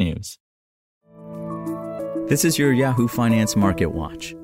technews. This is your Yahoo Finance Market Watch.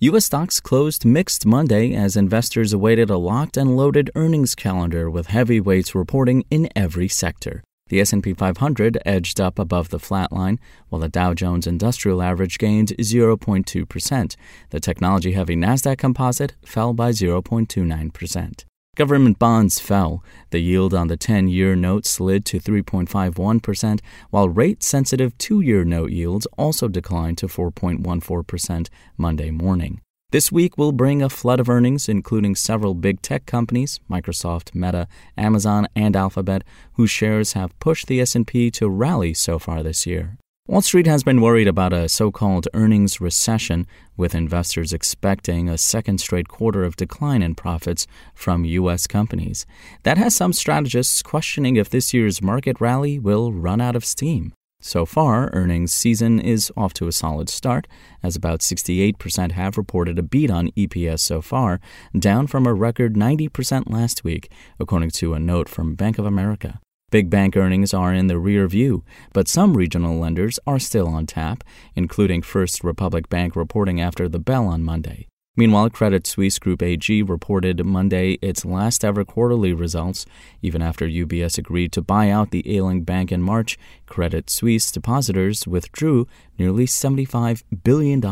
U.S. stocks closed mixed Monday as investors awaited a locked and loaded earnings calendar with heavyweights reporting in every sector. The S&P 500 edged up above the flat line, while the Dow Jones Industrial Average gained 0.2%. The technology-heavy Nasdaq Composite fell by 0.29%. Government bonds fell. The yield on the 10 year note slid to 3.51%, while rate sensitive two year note yields also declined to 4.14% Monday morning. This week will bring a flood of earnings, including several big tech companies, Microsoft, Meta, Amazon, and Alphabet, whose shares have pushed the S&P to rally so far this year. Wall Street has been worried about a so-called earnings recession, with investors expecting a second straight quarter of decline in profits from U.S. companies. That has some strategists questioning if this year's market rally will run out of steam. So far, earnings season is off to a solid start, as about 68% have reported a beat on EPS so far, down from a record 90% last week, according to a note from Bank of America. Big bank earnings are in the rear view, but some regional lenders are still on tap, including First Republic Bank reporting after the bell on Monday. Meanwhile, Credit Suisse Group AG reported Monday its last ever quarterly results. Even after UBS agreed to buy out the ailing bank in March, Credit Suisse depositors withdrew nearly $75 billion.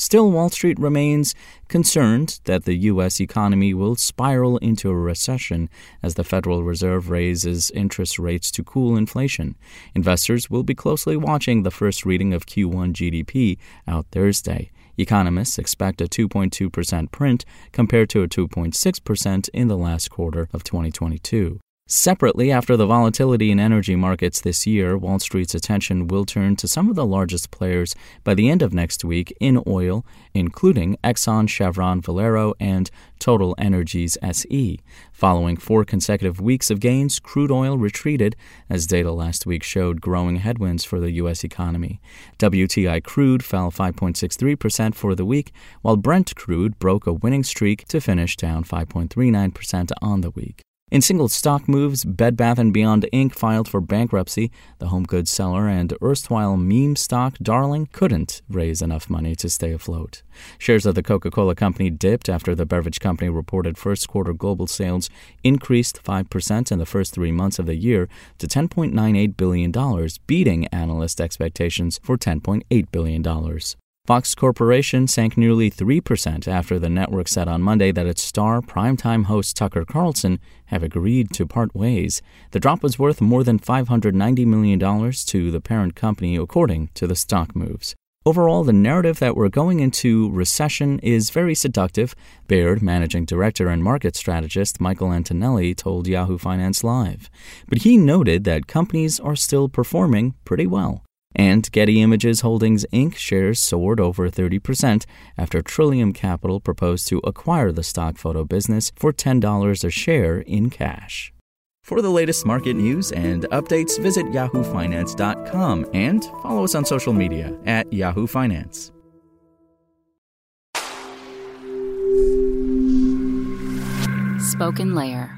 Still, Wall Street remains concerned that the U.S. economy will spiral into a recession as the Federal Reserve raises interest rates to cool inflation. Investors will be closely watching the first reading of Q1 GDP out Thursday. Economists expect a 2.2% print compared to a 2.6% in the last quarter of 2022. Separately, after the volatility in energy markets this year, Wall Street's attention will turn to some of the largest players by the end of next week in oil, including Exxon, Chevron, Valero, and Total Energies SE. Following four consecutive weeks of gains, crude oil retreated as data last week showed growing headwinds for the U.S. economy. WTI crude fell 5.63% for the week, while Brent crude broke a winning streak to finish down 5.39% on the week. In single stock moves, Bed Bath & Beyond Inc. filed for bankruptcy. The home goods seller and erstwhile meme stock darling couldn't raise enough money to stay afloat. Shares of the Coca-Cola company dipped after the beverage company reported first quarter global sales increased 5% in the first 3 months of the year to 10.98 billion dollars, beating analyst expectations for 10.8 billion dollars. Fox Corporation sank nearly 3% after the network said on Monday that its star primetime host Tucker Carlson have agreed to part ways. The drop was worth more than $590 million to the parent company, according to the stock moves. Overall, the narrative that we're going into recession is very seductive, Baird managing director and market strategist Michael Antonelli told Yahoo Finance Live. But he noted that companies are still performing pretty well. And Getty Images Holdings Inc. shares soared over 30% after Trillium Capital proposed to acquire the stock photo business for $10 a share in cash. For the latest market news and updates, visit yahoofinance.com and follow us on social media at Yahoo Finance. SpokenLayer.